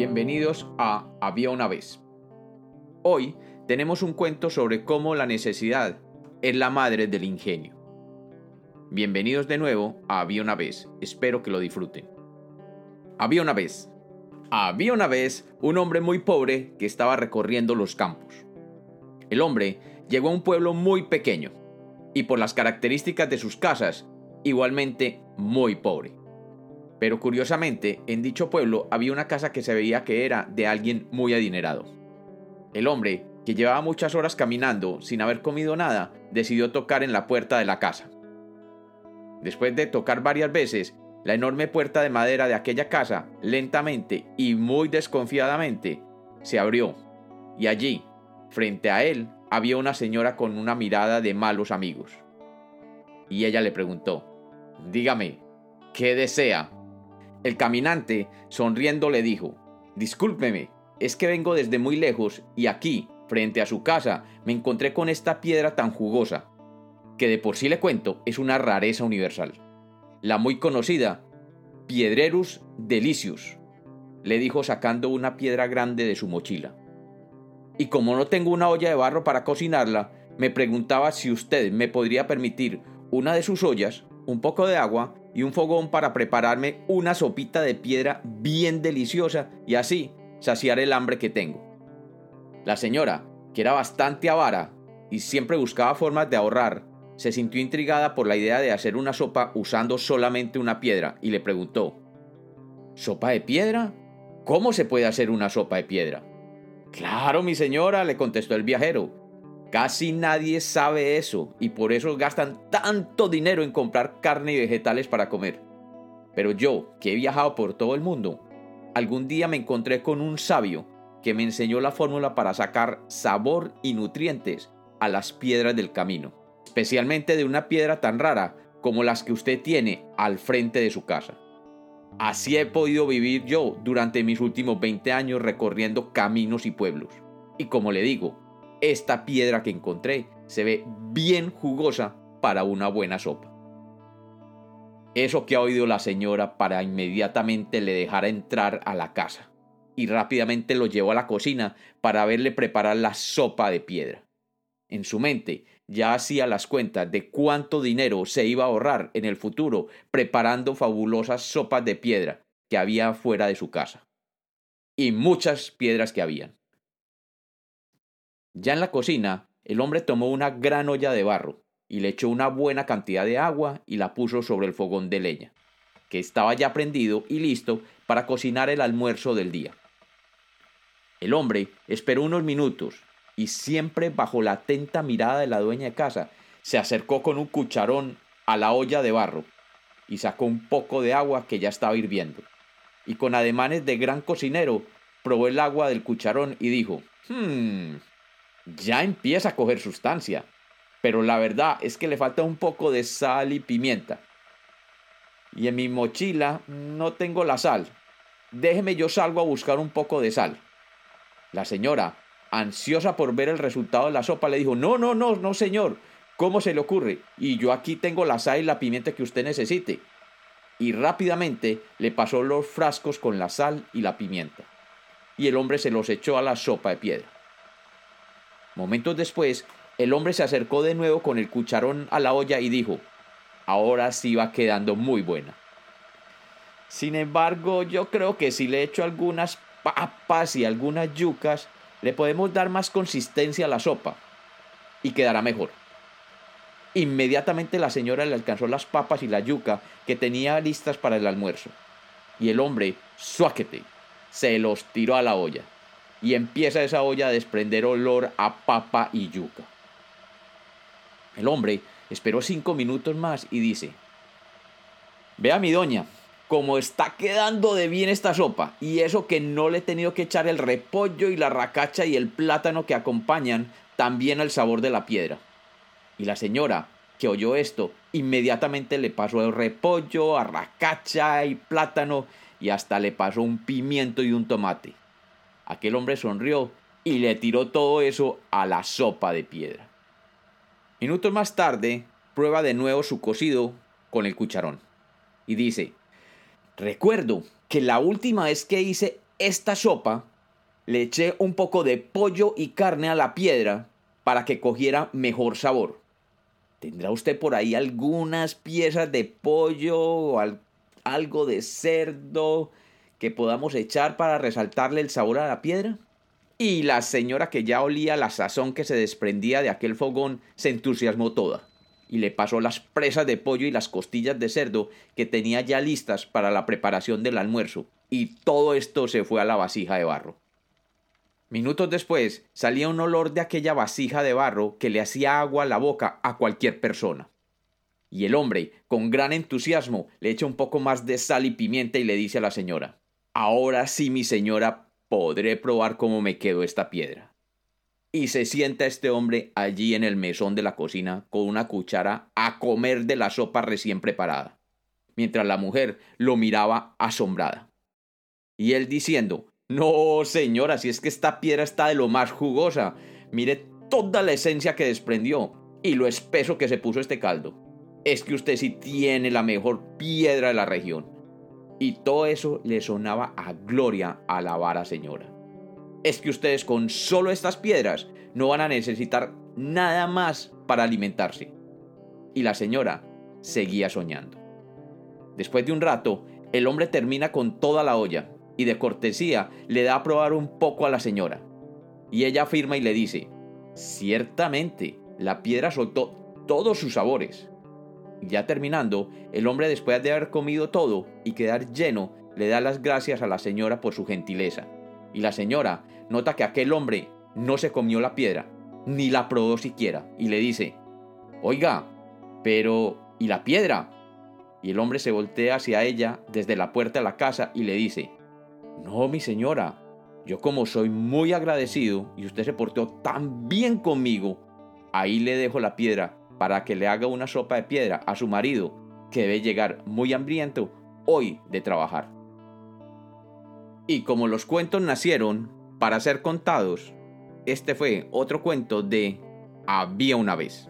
Bienvenidos a Había una vez. Hoy tenemos un cuento sobre cómo la necesidad es la madre del ingenio. Bienvenidos de nuevo a Había una vez, espero que lo disfruten. Había una vez. Había una vez un hombre muy pobre que estaba recorriendo los campos. El hombre llegó a un pueblo muy pequeño y por las características de sus casas, igualmente muy pobre. Pero curiosamente, en dicho pueblo había una casa que se veía que era de alguien muy adinerado. El hombre, que llevaba muchas horas caminando sin haber comido nada, decidió tocar en la puerta de la casa. Después de tocar varias veces, la enorme puerta de madera de aquella casa, lentamente y muy desconfiadamente, se abrió, y allí, frente a él, había una señora con una mirada de malos amigos. Y ella le preguntó, Dígame, ¿qué desea? El caminante, sonriendo, le dijo, Discúlpeme, es que vengo desde muy lejos y aquí, frente a su casa, me encontré con esta piedra tan jugosa, que de por sí le cuento es una rareza universal. La muy conocida Piedrerus delicius, le dijo sacando una piedra grande de su mochila. Y como no tengo una olla de barro para cocinarla, me preguntaba si usted me podría permitir una de sus ollas, un poco de agua y un fogón para prepararme una sopita de piedra bien deliciosa y así saciar el hambre que tengo. La señora, que era bastante avara y siempre buscaba formas de ahorrar, se sintió intrigada por la idea de hacer una sopa usando solamente una piedra y le preguntó, ¿Sopa de piedra? ¿Cómo se puede hacer una sopa de piedra? Claro, mi señora, le contestó el viajero. Casi nadie sabe eso y por eso gastan tanto dinero en comprar carne y vegetales para comer. Pero yo, que he viajado por todo el mundo, algún día me encontré con un sabio que me enseñó la fórmula para sacar sabor y nutrientes a las piedras del camino, especialmente de una piedra tan rara como las que usted tiene al frente de su casa. Así he podido vivir yo durante mis últimos 20 años recorriendo caminos y pueblos. Y como le digo, esta piedra que encontré se ve bien jugosa para una buena sopa. Eso que ha oído la señora para inmediatamente le dejara entrar a la casa y rápidamente lo llevó a la cocina para verle preparar la sopa de piedra. En su mente ya hacía las cuentas de cuánto dinero se iba a ahorrar en el futuro preparando fabulosas sopas de piedra que había fuera de su casa. Y muchas piedras que habían. Ya en la cocina, el hombre tomó una gran olla de barro y le echó una buena cantidad de agua y la puso sobre el fogón de leña, que estaba ya prendido y listo para cocinar el almuerzo del día. El hombre esperó unos minutos y siempre bajo la atenta mirada de la dueña de casa, se acercó con un cucharón a la olla de barro y sacó un poco de agua que ya estaba hirviendo. Y con ademanes de gran cocinero, probó el agua del cucharón y dijo, Hmm, ya empieza a coger sustancia, pero la verdad es que le falta un poco de sal y pimienta. Y en mi mochila no tengo la sal. Déjeme yo salgo a buscar un poco de sal. La señora, ansiosa por ver el resultado de la sopa, le dijo, no, no, no, no, señor, ¿cómo se le ocurre? Y yo aquí tengo la sal y la pimienta que usted necesite. Y rápidamente le pasó los frascos con la sal y la pimienta. Y el hombre se los echó a la sopa de piedra. Momentos después, el hombre se acercó de nuevo con el cucharón a la olla y dijo, ahora sí va quedando muy buena. Sin embargo, yo creo que si le echo algunas papas y algunas yucas, le podemos dar más consistencia a la sopa y quedará mejor. Inmediatamente la señora le alcanzó las papas y la yuca que tenía listas para el almuerzo. Y el hombre, suáquete, se los tiró a la olla y empieza esa olla a desprender olor a papa y yuca. El hombre esperó cinco minutos más y dice, Vea mi doña, como está quedando de bien esta sopa, y eso que no le he tenido que echar el repollo y la racacha y el plátano que acompañan también al sabor de la piedra. Y la señora, que oyó esto, inmediatamente le pasó el repollo, arracacha y plátano, y hasta le pasó un pimiento y un tomate. Aquel hombre sonrió y le tiró todo eso a la sopa de piedra. Minutos más tarde, prueba de nuevo su cocido con el cucharón y dice, recuerdo que la última vez que hice esta sopa le eché un poco de pollo y carne a la piedra para que cogiera mejor sabor. ¿Tendrá usted por ahí algunas piezas de pollo o algo de cerdo que podamos echar para resaltarle el sabor a la piedra? Y la señora que ya olía la sazón que se desprendía de aquel fogón se entusiasmó toda y le pasó las presas de pollo y las costillas de cerdo que tenía ya listas para la preparación del almuerzo, y todo esto se fue a la vasija de barro. Minutos después salía un olor de aquella vasija de barro que le hacía agua a la boca a cualquier persona. Y el hombre, con gran entusiasmo, le echa un poco más de sal y pimienta y le dice a la señora Ahora sí, mi señora, podré probar cómo me quedó esta piedra y se sienta este hombre allí en el mesón de la cocina con una cuchara a comer de la sopa recién preparada, mientras la mujer lo miraba asombrada. Y él diciendo, No, señora, si es que esta piedra está de lo más jugosa, mire toda la esencia que desprendió y lo espeso que se puso este caldo. Es que usted sí tiene la mejor piedra de la región. Y todo eso le sonaba a gloria a la vara señora es que ustedes con solo estas piedras no van a necesitar nada más para alimentarse. Y la señora seguía soñando. Después de un rato, el hombre termina con toda la olla y de cortesía le da a probar un poco a la señora. Y ella afirma y le dice, ciertamente, la piedra soltó todos sus sabores. Ya terminando, el hombre después de haber comido todo y quedar lleno, le da las gracias a la señora por su gentileza y la señora nota que aquel hombre no se comió la piedra, ni la probó siquiera, y le dice, Oiga, pero ¿y la piedra? Y el hombre se voltea hacia ella desde la puerta de la casa y le dice, No, mi señora, yo como soy muy agradecido y usted se portó tan bien conmigo, ahí le dejo la piedra para que le haga una sopa de piedra a su marido, que debe llegar muy hambriento hoy de trabajar. Y como los cuentos nacieron para ser contados, este fue otro cuento de Había una vez.